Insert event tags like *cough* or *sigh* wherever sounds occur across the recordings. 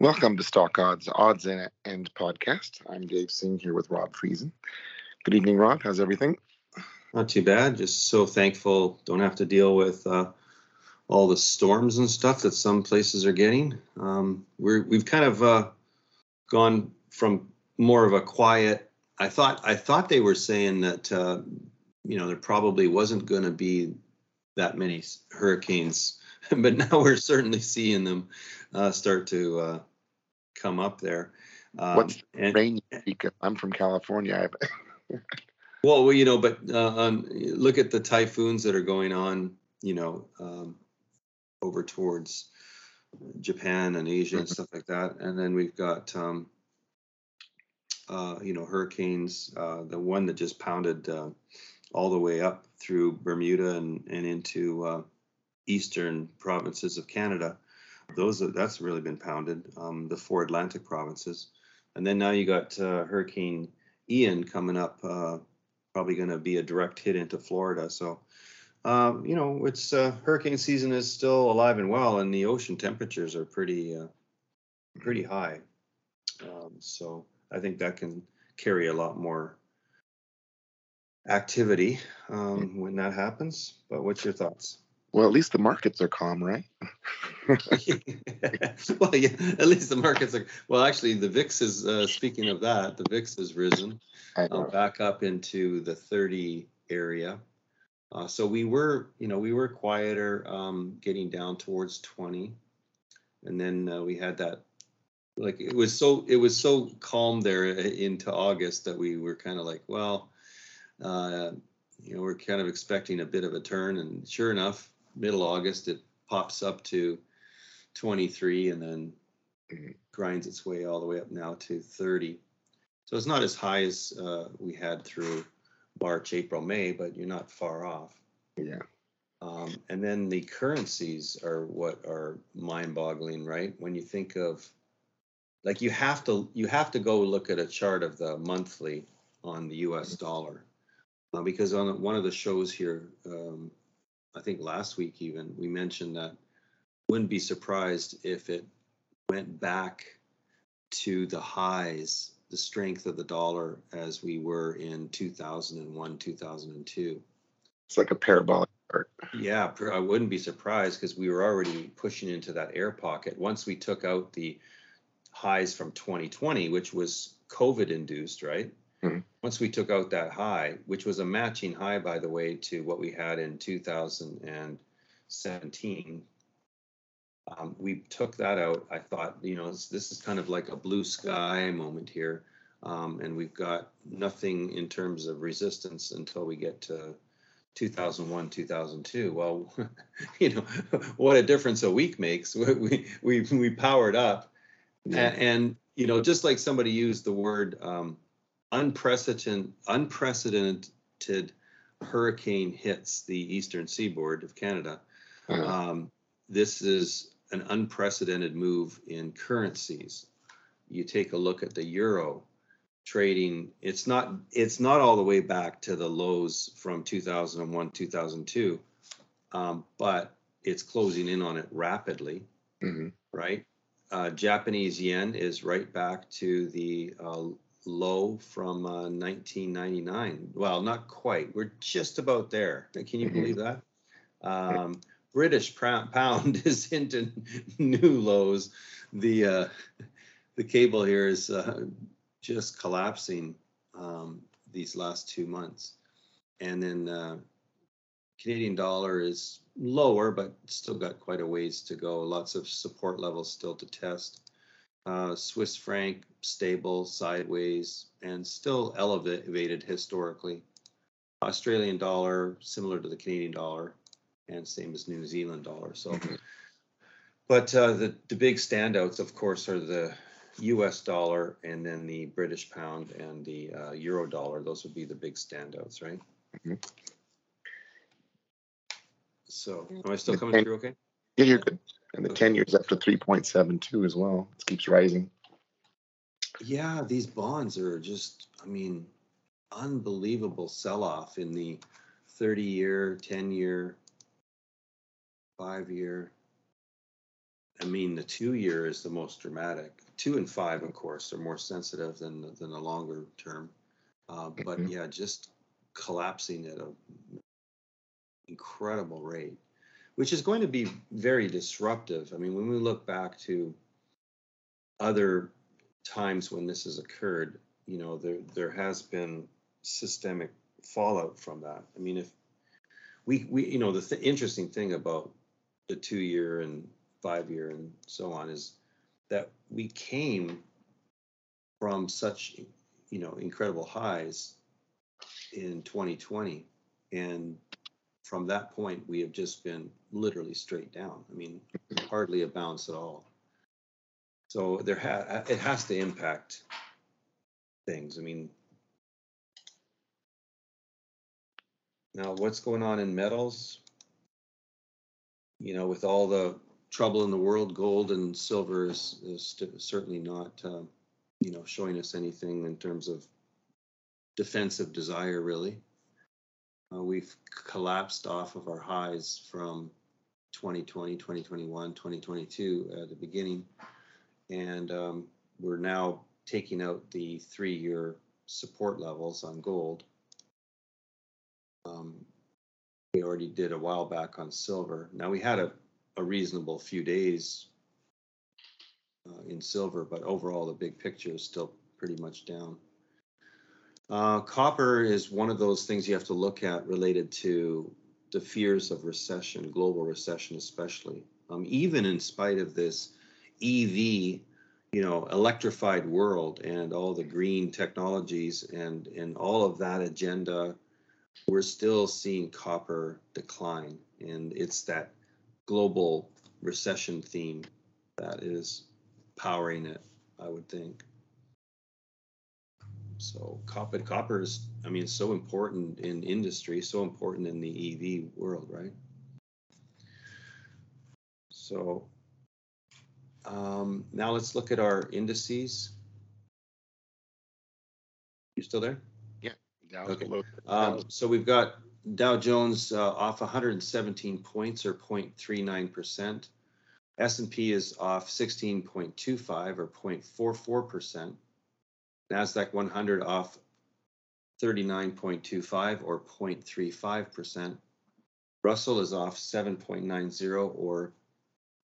Welcome to Stock Odds Odds and End podcast. I'm Dave Singh here with Rob Friesen. Good evening, Rob. How's everything? Not too bad. Just so thankful. Don't have to deal with uh, all the storms and stuff that some places are getting. Um, we're we've kind of uh, gone from more of a quiet. I thought I thought they were saying that uh, you know there probably wasn't going to be that many hurricanes, *laughs* but now we're certainly seeing them uh, start to uh, come up there. Um, What's and, rain? I'm from California. *laughs* well, well, you know, but uh, um, look at the typhoons that are going on. You know, um, over towards Japan and Asia and mm-hmm. stuff like that. And then we've got, um, uh, you know, hurricanes. Uh, the one that just pounded uh, all the way up through Bermuda and, and into uh, eastern provinces of Canada. Those that's really been pounded. Um, the four Atlantic provinces, and then now you got uh, Hurricane Ian coming up. Uh, probably going to be a direct hit into Florida. So um, you know, it's uh, hurricane season is still alive and well, and the ocean temperatures are pretty uh, pretty high. Um, so I think that can carry a lot more activity um, when that happens. But what's your thoughts? Well, at least the markets are calm, right? *laughs* *laughs* well, yeah, at least the markets are. Well, actually, the VIX is. Uh, speaking of that, the VIX has risen uh, back up into the 30 area. Uh, so we were, you know, we were quieter, um, getting down towards 20, and then uh, we had that, like it was so it was so calm there into August that we were kind of like, well, uh, you know, we're kind of expecting a bit of a turn, and sure enough, middle August it pops up to 23, and then mm-hmm. grinds its way all the way up now to 30. So it's not as high as uh, we had through March, April, May, but you're not far off. Yeah. Um, and then the currencies are what are mind-boggling, right? When you think of like you have to you have to go look at a chart of the monthly on the U.S. Dollar uh, because on one of the shows here, um, I think last week even we mentioned that wouldn't be surprised if it went back to the highs the strength of the dollar as we were in 2001, 2002. It's like a parabolic chart. Yeah, I wouldn't be surprised because we were already pushing into that air pocket. Once we took out the highs from 2020, which was COVID induced, right? Mm-hmm. Once we took out that high, which was a matching high, by the way, to what we had in 2017, um, we took that out. I thought, you know, this, this, is kind of like a blue sky moment here. Um, and we've got nothing in terms of resistance until we get to 2001, 2002. Well, *laughs* you know, *laughs* what a difference a week makes. *laughs* We, we, we powered up. Yeah. And, and, you know, just like somebody used the word um, unprecedented, unprecedented hurricane hits the eastern seaboard of Canada. Uh-huh. Um, this is an unprecedented move in currencies. You take a look at the euro trading it's not it's not all the way back to the lows from 2001 2002 um, but it's closing in on it rapidly mm-hmm. right uh, japanese yen is right back to the uh, low from uh, 1999 well not quite we're just about there can you mm-hmm. believe that um, British pound *laughs* is into new lows. The uh, the cable here is uh, just collapsing um, these last two months, and then uh, Canadian dollar is lower, but still got quite a ways to go. Lots of support levels still to test. Uh, Swiss franc stable, sideways, and still elevated historically. Australian dollar similar to the Canadian dollar, and same as New Zealand dollar. So, mm-hmm. but uh, the the big standouts, of course, are the U.S. dollar and then the British pound and the uh, euro dollar. Those would be the big standouts, right? Mm-hmm. So, am I still coming ten, through? Okay. Yeah, you're good. And the okay. ten years up to three point seven two as well. It keeps rising. Yeah, these bonds are just, I mean, unbelievable sell off in the 30 year, 10 year, five year. I mean, the two year is the most dramatic. Two and five, of course, are more sensitive than the- than the longer term. Uh, but Mhm. yeah, just collapsing at a incredible rate, which is going to be very disruptive. I mean, when we look back to other times when this has occurred, you know, there there has been systemic fallout from that. I mean, if we we you know the th- interesting thing about the two year and five year and so on is that we came from such you know incredible highs in 2020 and from that point we have just been literally straight down. I mean hardly a bounce at all. So there ha- it has to impact things. I mean now what's going on in metals you know with all the trouble in the world gold and silver is, is certainly not um, you know showing us anything in terms of defensive desire really. Uh, we've collapsed off of our highs from 2020 2021 2022 at the beginning. And um, we're now taking out the three-year support levels on gold. Um, we already did a while back on silver now we had a, a reasonable few days uh, in silver but overall the big picture is still pretty much down uh, copper is one of those things you have to look at related to the fears of recession, global recession especially. Um, even in spite of this EV, you know, electrified world and all the green technologies and and all of that agenda, we're still seeing copper decline, and it's that global recession theme that is powering it, I would think. So copper, copper is, I mean, so important in industry, so important in the EV world, right? So um, now let's look at our indices. You still there? Okay. below- Um, so we've got Dow Jones uh, off 117 points or 0.39 percent. S&P is off 16.25 or 0.44 percent. Nasdaq 100 off 39.25 or 0.35 percent. Russell is off 7.90 or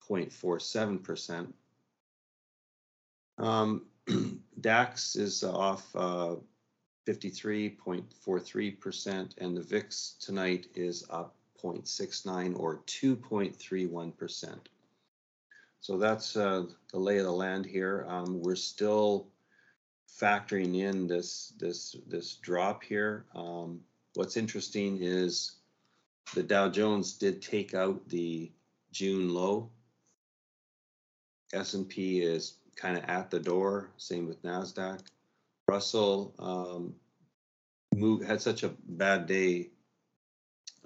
0.47 percent. Um, *clears throat* DAX is off uh, 53.43%, and the VIX tonight is up 0.69 or 2.31%. So that's uh, the lay of the land here. Um, we're still factoring in this this this drop here. Um, what's interesting is the Dow Jones did take out the June low. S&P is kind of at the door. Same with Nasdaq. Russell um, moved had such a bad day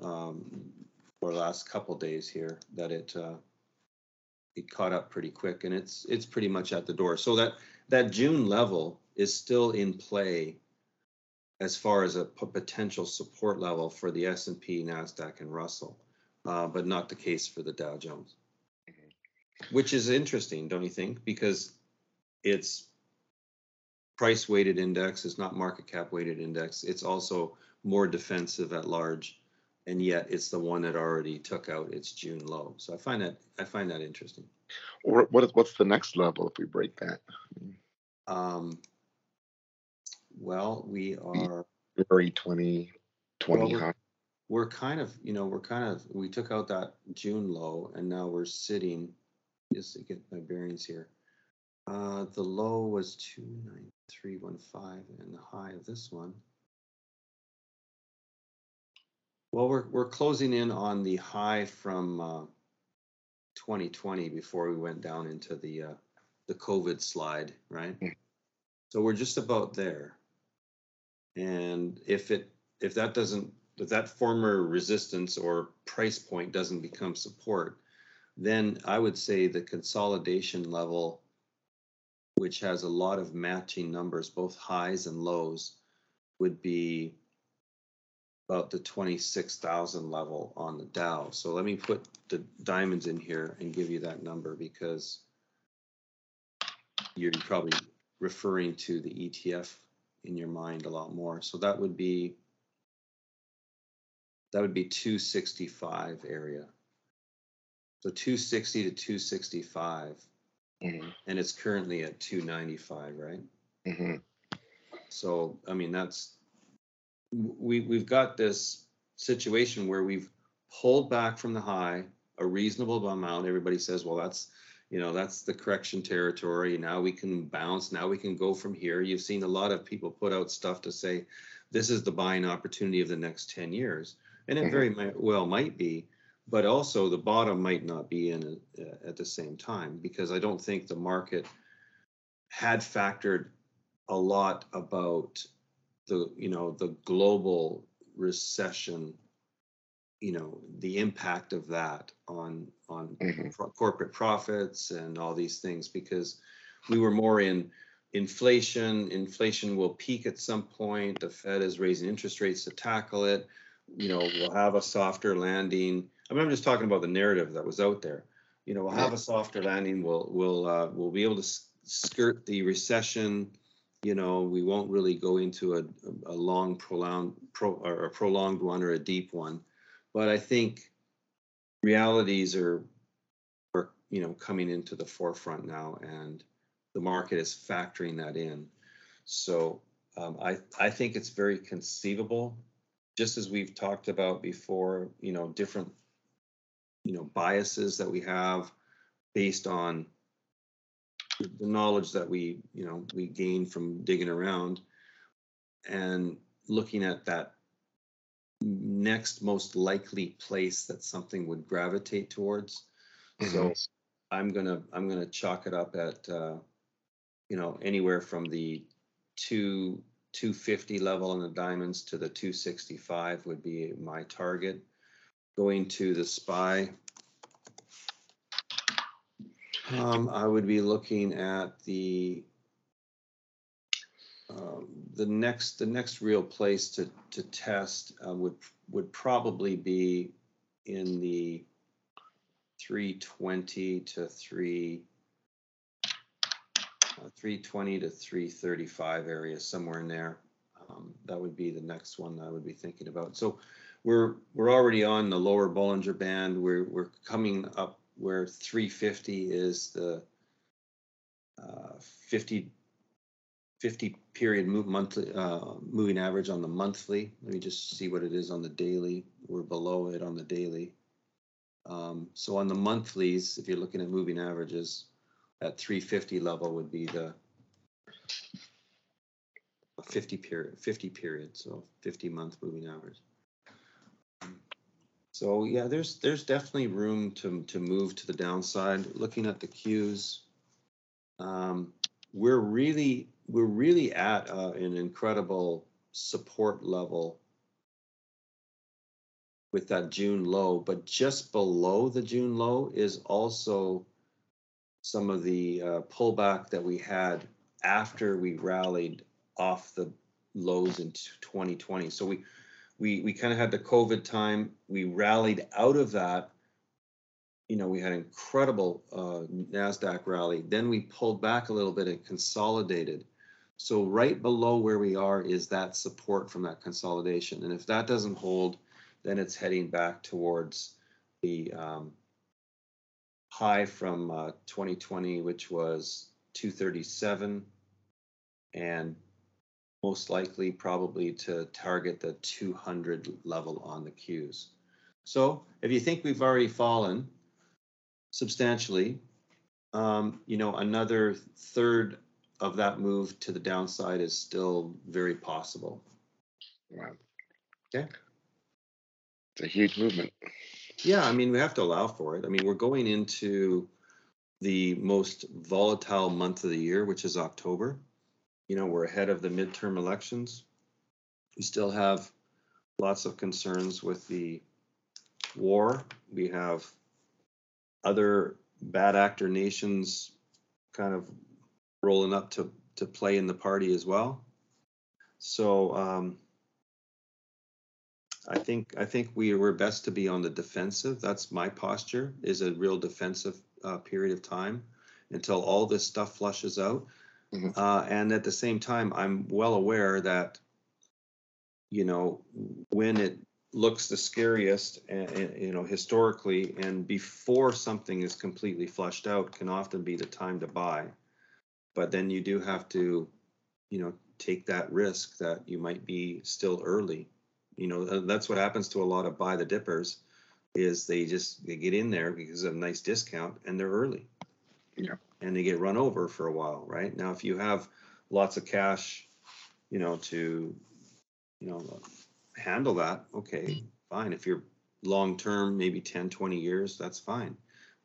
um, for the last couple days here that it uh, it caught up pretty quick, and it's it's pretty much at the door. So that that June level is still in play as far as a p- potential support level for the S and P, Nasdaq, and Russell, uh, but not the case for the Dow Jones, which is interesting, don't you think? Because it's price weighted index it's not market cap weighted index it's also more defensive at large and yet it's the one that already took out its june low so i find that i find that interesting Or what is what's the next level if we break that? um, well we are February 2020 Well, we're- high. we're kind of you know we're kind of we took out that june low and now we're sitting just to get my bearings here uh the low was 29315 and the high of this one. Well we're we're closing in on the high from uh 2020 before we went down into the uh the covid slide right? So we're just about there. And if it if that doesn't if that former resistance or price point doesn't become support then i would say the consolidation level which has a lot of matching numbers both highs and lows would be about the 26,000 level on the Dow. So let me put the diamonds in here and give you that number because you're probably referring to the ETF in your mind a lot more. So that would be that would be 265 area. So 260 to 265, Mm-hmm. and it's currently at 295, right? Mm-hmm. So I mean that's we we've got this situation where we've pulled back from the high a reasonable amount. Everybody says, well, that's you know that's the correction territory. Now we can bounce. Now we can go from here. You've seen a lot of people put out stuff to say this is the buying opportunity of the next 10 years, and it Mhm. very well might be. But also the bottom might not be in uh, at the same time because I don't think the market had factored a lot about the you know the global recession you know the impact of that on on Mhm. pro- corporate profits and all these things because we were more in inflation. Inflation will peak at some point. The fed is raising interest rates to tackle it. You know we'll have a softer landing i mean i'm just talking about the narrative that was out there. You know we'll have a softer landing we'll we'll uh, we'll be able to skirt the recession. You know we won't really go into a, a long prolonged pro, or a prolonged one or a deep one. But i think realities are are you know coming into the forefront now and the market is factoring that in. So um, i i think it's very conceivable just as we've talked about before you know different you know biases that we have based on the knowledge that we you know we gain from digging around and looking at that next most likely place that something would gravitate towards. So i'm gonna i'm gonna chalk it up at uh, you know anywhere from the two 250 level on the diamonds to the 265 would be my target going to the spy. Um, I would be looking at the um, the next the next real place to to test uh, would would probably be in the 320 to 3 uh, 320 to 335 area somewhere in there. Um, that would be the next one I would be thinking about. So we're we're already on the lower Bollinger Band we're we're coming up where 350 is the uh, 50 50 period move monthly uh, moving average on the monthly. Let me just see what it is on the daily. We're below it on the daily. Um, so on the monthlies, if you're looking at moving averages, at 350 level would be the 50 period, 50 period, so 50 month moving average. So yeah, there's there's definitely room to to move to the downside. Looking at the Qs, um, we're really we're really at uh, an incredible support level with that June low, but just below the June low is also some of the uh, pullback that we had after we rallied off the lows in 2020. So we we we kind of had the COVID time. We rallied out of that. You know, we had an incredible uh, Nasdaq rally. Then we pulled back a little bit and consolidated. So right below where we are is that support from that consolidation. And if that doesn't hold, then it's heading back towards the um, high from uh, 2020, which was 237, and most likely probably to target the 200 level on the Qs. So if you think we've already fallen substantially, um, you know, another third of that move to the downside is still very possible. Wow. Okay. It's a huge movement. Yeah, I mean, we have to allow for it. I mean, we're going into the most volatile month of the year, which is October. You know, we're ahead of the midterm elections. We still have lots of concerns with the war. We have other bad actor nations kind of rolling up to, to play in the party as well. So, um, I think I think we were best to be on the defensive. That's my posture. Is a real defensive uh, period of time until all this stuff flushes out. Mhm. Uh, and at the same time, I'm well aware that you know when it looks the scariest, and, you know historically, and before something is completely flushed out, can often be the time to buy. But then you do have to, you know, take that risk that you might be still early. You know, that's what happens to a lot of buy the dippers is they just they get in there because of a nice discount and they're early. Yeah. And they get run over for a while, right? Now if you have lots of cash, you know, to you know, handle that, okay, fine. If you're long term, maybe 10, 20 years, that's fine.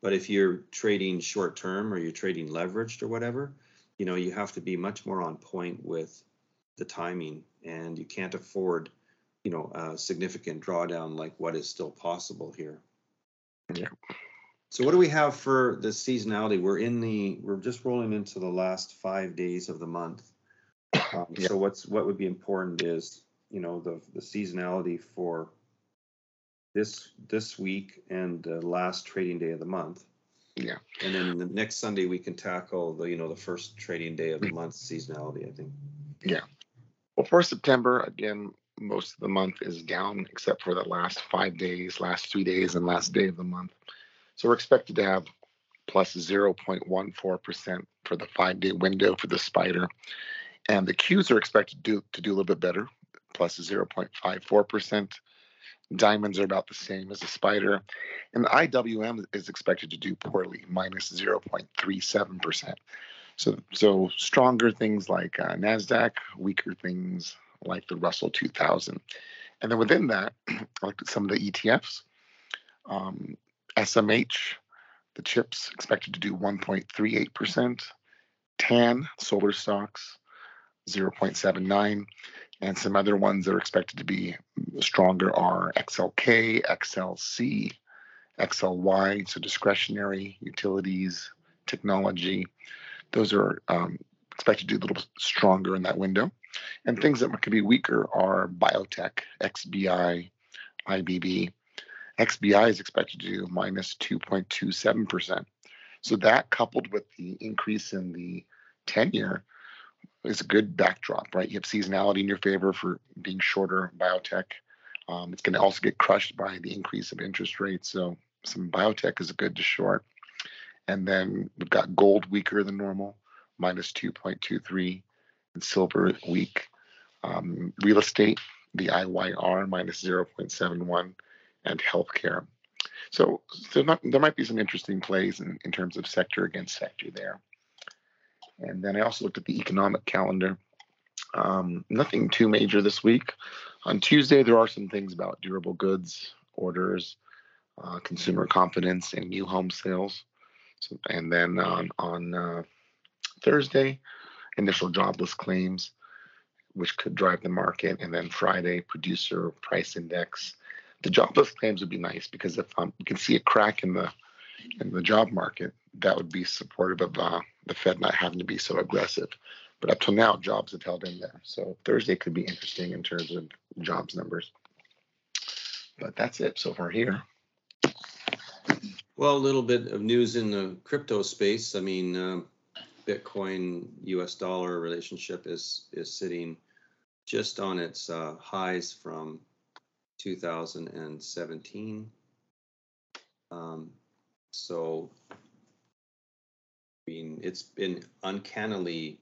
But if you're trading short term or you're trading leveraged or whatever, you know, you have to be much more on point with the timing and you can't afford, you know, a significant drawdown like what is still possible here. Yeah. So what do we have for the seasonality? We're in the, we're just rolling into the last five days of the month. Um, Yeah. So what's, what would be important is, you know, the, the seasonality for this, this week and the last trading day of the month. Yeah. And then the next Sunday, we can tackle the, you know, the first trading day of the month seasonality, I think. Yeah. Well, for September, again, most of the month is down except for the last five days, last three days, and last day of the month. So we're expected to have plus 0.14% for the five day window for the spider. And the Qs are expected to do, to do a little bit better, plus 0.54%. Diamonds are about the same as the spider. And the IWM is expected to do poorly, minus 0.37%. So, so stronger things like uh, Nasdaq, weaker things like the Russell 2000, and then within that, I looked at some of the ETFs. Um, SMH, the chips expected to do 1.38 percent. TAN, solar stocks, 0.79, and some other ones that are expected to be stronger are XLK, XLC, XLY, so discretionary utilities, technology, those are um, expected to do a little stronger in that window. And things that could be weaker are biotech, XBI, IBB. XBI is expected to do minus 2.27%. So that coupled with the increase in the 10 year is a good backdrop, right? You have seasonality in your favor for being shorter biotech. Um, it's going to also get crushed by the increase of interest rates. So some biotech is good to short. And then we've got gold weaker than normal, minus 2.23, and silver weak. Um, real estate, the IYR, minus 0.71, and healthcare. So there might, there might be some interesting plays in, in terms of sector against sector there. And then I also looked at the economic calendar. Um, nothing too major this week. On Tuesday, there are some things about durable goods orders, uh, consumer confidence, and new home sales. So, and then on on uh, Thursday, initial jobless claims, which could drive the market, and then Friday, producer price index. The jobless claims would be nice because if um, you can see a crack in the in the job market, that would be supportive of uh, the Fed not having to be so aggressive. But up till now, jobs have held in there. So Thursday could be interesting in terms of jobs numbers. But that's it so far here. Well, a little bit of news in the crypto space. I mean, um, Bitcoin US dollar relationship is is sitting just on its uh, highs from 2017. Um, so, I mean, it's been uncannily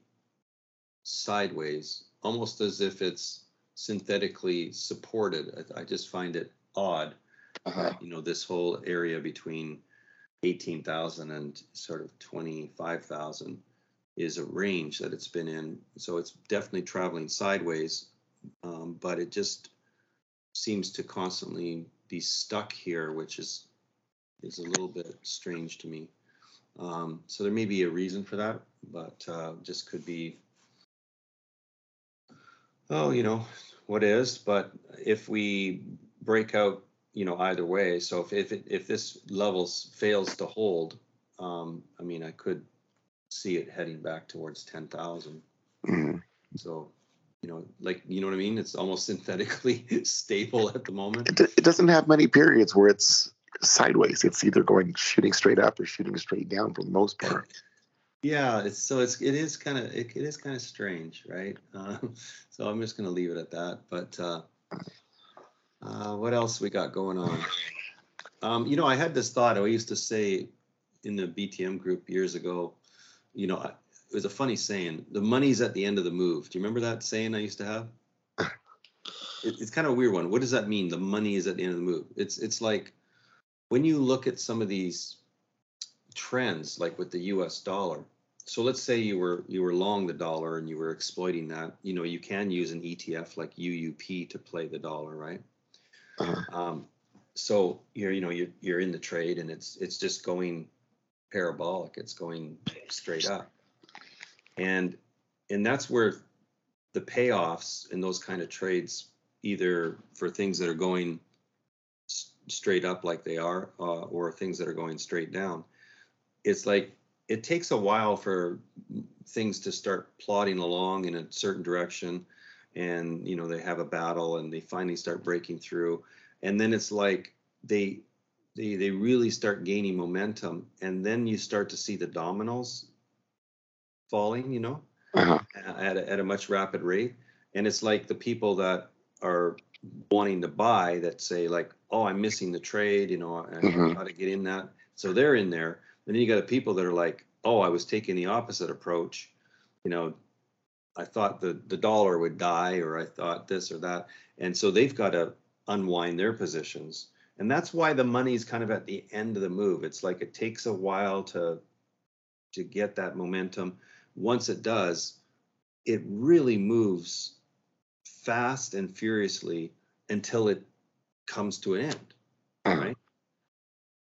sideways, almost as if it's synthetically supported. I, I just find it odd Uh-huh. you know, this whole area between 18,000 and sort of 25,000 is a range that it's been in. So it's definitely traveling sideways, um, but it just seems to constantly be stuck here, which is is a little bit strange to me. Um, so there may be a reason for that, but uh, just could be, oh, you know, what is. But if we break out you know either way so if if, it, if this levels fails to hold um i mean i could see it heading back towards 10,000 Mhm. so you know, like you know what I mean. It's almost *laughs* synthetically stable at the moment. It, it doesn't have many periods where it's sideways. It's either going shooting straight up or shooting straight down for the most part. *laughs* Yeah, it's so it's it is kind of it, it is kind of strange, right? Um, *laughs* so I'm just gonna leave it at that. But uh, uh, what else we got going on? Um, you know, I had this thought. I used to say in the BTM group years ago. You know, it was a funny saying. The money's at the end of the move. Do you remember that saying I used to have? *laughs* It, it's kind of a weird one. What does that mean? The money is at the end of the move. It's it's like when you look at some of these trends, like with the U.S. dollar. So let's say you were you were long the dollar and you were exploiting that. You know, you can use an ETF like UUP to play the dollar, right? Uh-huh. Um, so you're you know you're you're in the trade and it's it's just going parabolic. It's going straight up, and and that's where the payoffs in those kind of trades, either for things that are going s- straight up like they are, uh, or things that are going straight down, it's like it takes a while for things to start plodding along in a certain direction and you know they have a battle and they finally start breaking through. And then it's like they they they really start gaining momentum and then you start to see the dominoes falling you know Uh-huh. at a, at a much rapid rate. And it's like the people that are wanting to buy that say like oh i'm missing the trade you know i, Mhm. I got to get in that. So they're in there. And then you got the people that are like oh i was taking the opposite approach. You know i thought the the dollar would die or i thought this or that. And so they've got to unwind their positions. And that's why the money's kind of at the end of the move. It's like it takes a while to to get that momentum once it does it really moves fast and furiously until it comes to an end Uh-huh. right?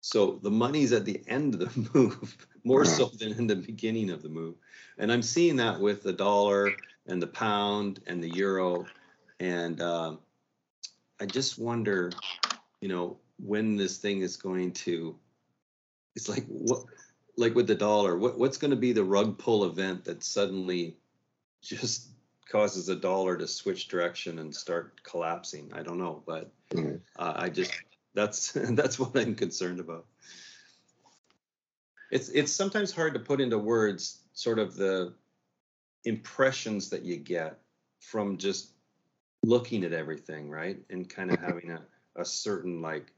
So the money's at the end of the *laughs* move more so than in the beginning of the move. And i'm seeing that with the dollar and the pound and the euro. And um, i just wonder you know when this thing is going to it's like what like with the dollar what, what's going to be the rug pull event that suddenly *laughs* just causes the dollar to switch direction and start collapsing? I don't know but Mhm. uh, i just that's *laughs* that's what i'm concerned about. It's it's sometimes hard to put into words sort of the impressions that you get from just looking at everything right? And kind of having a, a certain like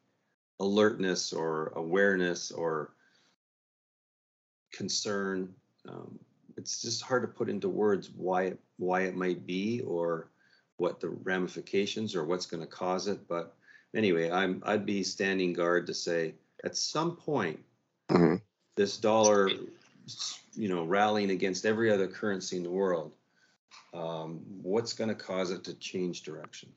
alertness or awareness or concern um, it's just hard to put into words why it why it might be or what the ramifications or what's going to cause it but anyway i'm i'd be standing guard to say at some point Mhm. this dollar you know rallying against every other currency in the world um, what's going to cause it to change direction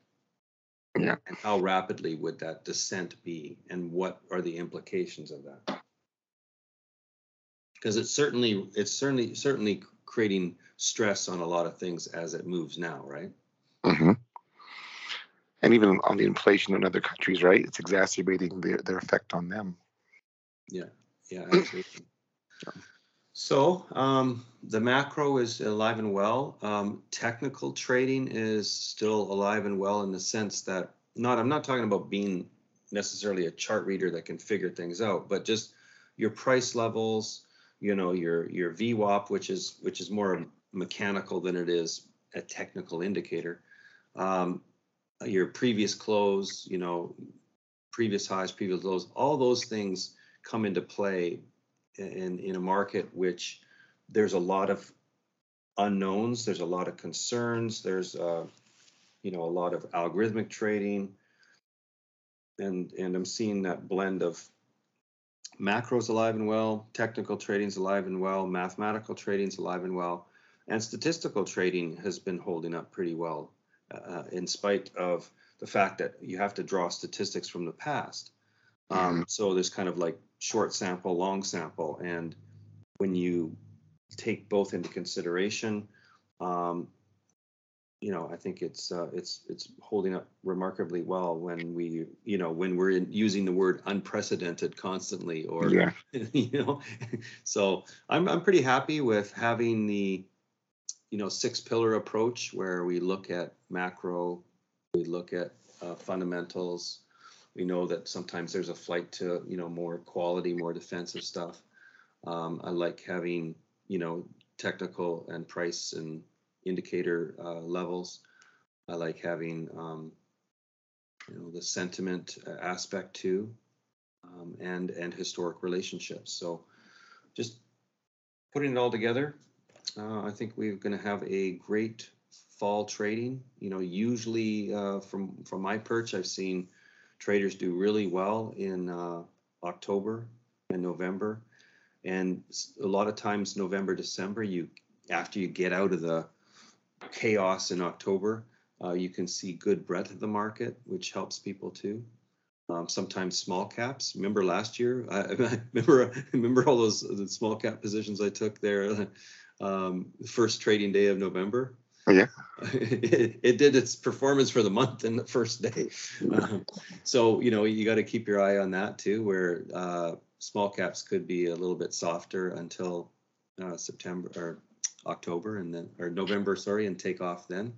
Yeah. and how rapidly would that descent be and what are the implications of that because it's certainly it's certainly certainly creating stress on a lot of things as it moves now right hmm And even on the inflation in other countries, right? It's exacerbating their, their effect on them. yeah yeah, *clears throat* absolutely so um, the macro is alive and well um, technical trading is still alive and well in the sense that not i'm not talking about being necessarily a chart reader that can figure things out but just your price levels you know your your VWAP which is which is more mechanical than it is a technical indicator. Um, your previous close you know previous highs previous lows all those things come into play in in a market which there's a lot of unknowns there's a lot of concerns there's uh, you know a lot of algorithmic trading. And and i'm seeing that blend of macros alive and well technical trading's alive and well mathematical trading's alive and well and statistical trading has been holding up pretty well uh, in spite of the fact that you have to draw statistics from the past. Um, so there's kind of like short sample long sample and when you take both into consideration um, you know, I think it's uh, it's it's holding up remarkably well when we, you know, when we're in, using the word unprecedented constantly, or Yeah. *laughs* you know, so I'm I'm pretty happy with having the you know, six pillar approach where we look at macro, we look at uh, fundamentals. We know that sometimes there's a flight to, you know, more quality, more defensive stuff. Um, I like having, you know, technical and price and indicator uh, levels. I like having, um, you know, the sentiment uh, aspect too, um, and and historic relationships. So, just putting it all together, uh, I think we're going to have a great fall trading. You know, usually uh, from from my perch, I've seen traders do really well in uh, October and November, and a lot of times November, December, you after you get out of the chaos in October, uh, you can see good breadth of the market, which helps people too. Um, sometimes small caps. Remember last year? *laughs* I, I remember remember all those small cap positions I took there. *laughs* Um, the first trading day of November. Yeah. *laughs* it, it did its performance for the month in the first day. Um, so you know you got to keep your eye on that too, where uh, small caps could be a little bit softer until uh, September or October and then or November, sorry, and take off then.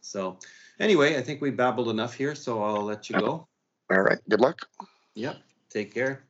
So anyway, I think we babbled enough here, so I'll let you go. All right. Good luck. Yep. Take care.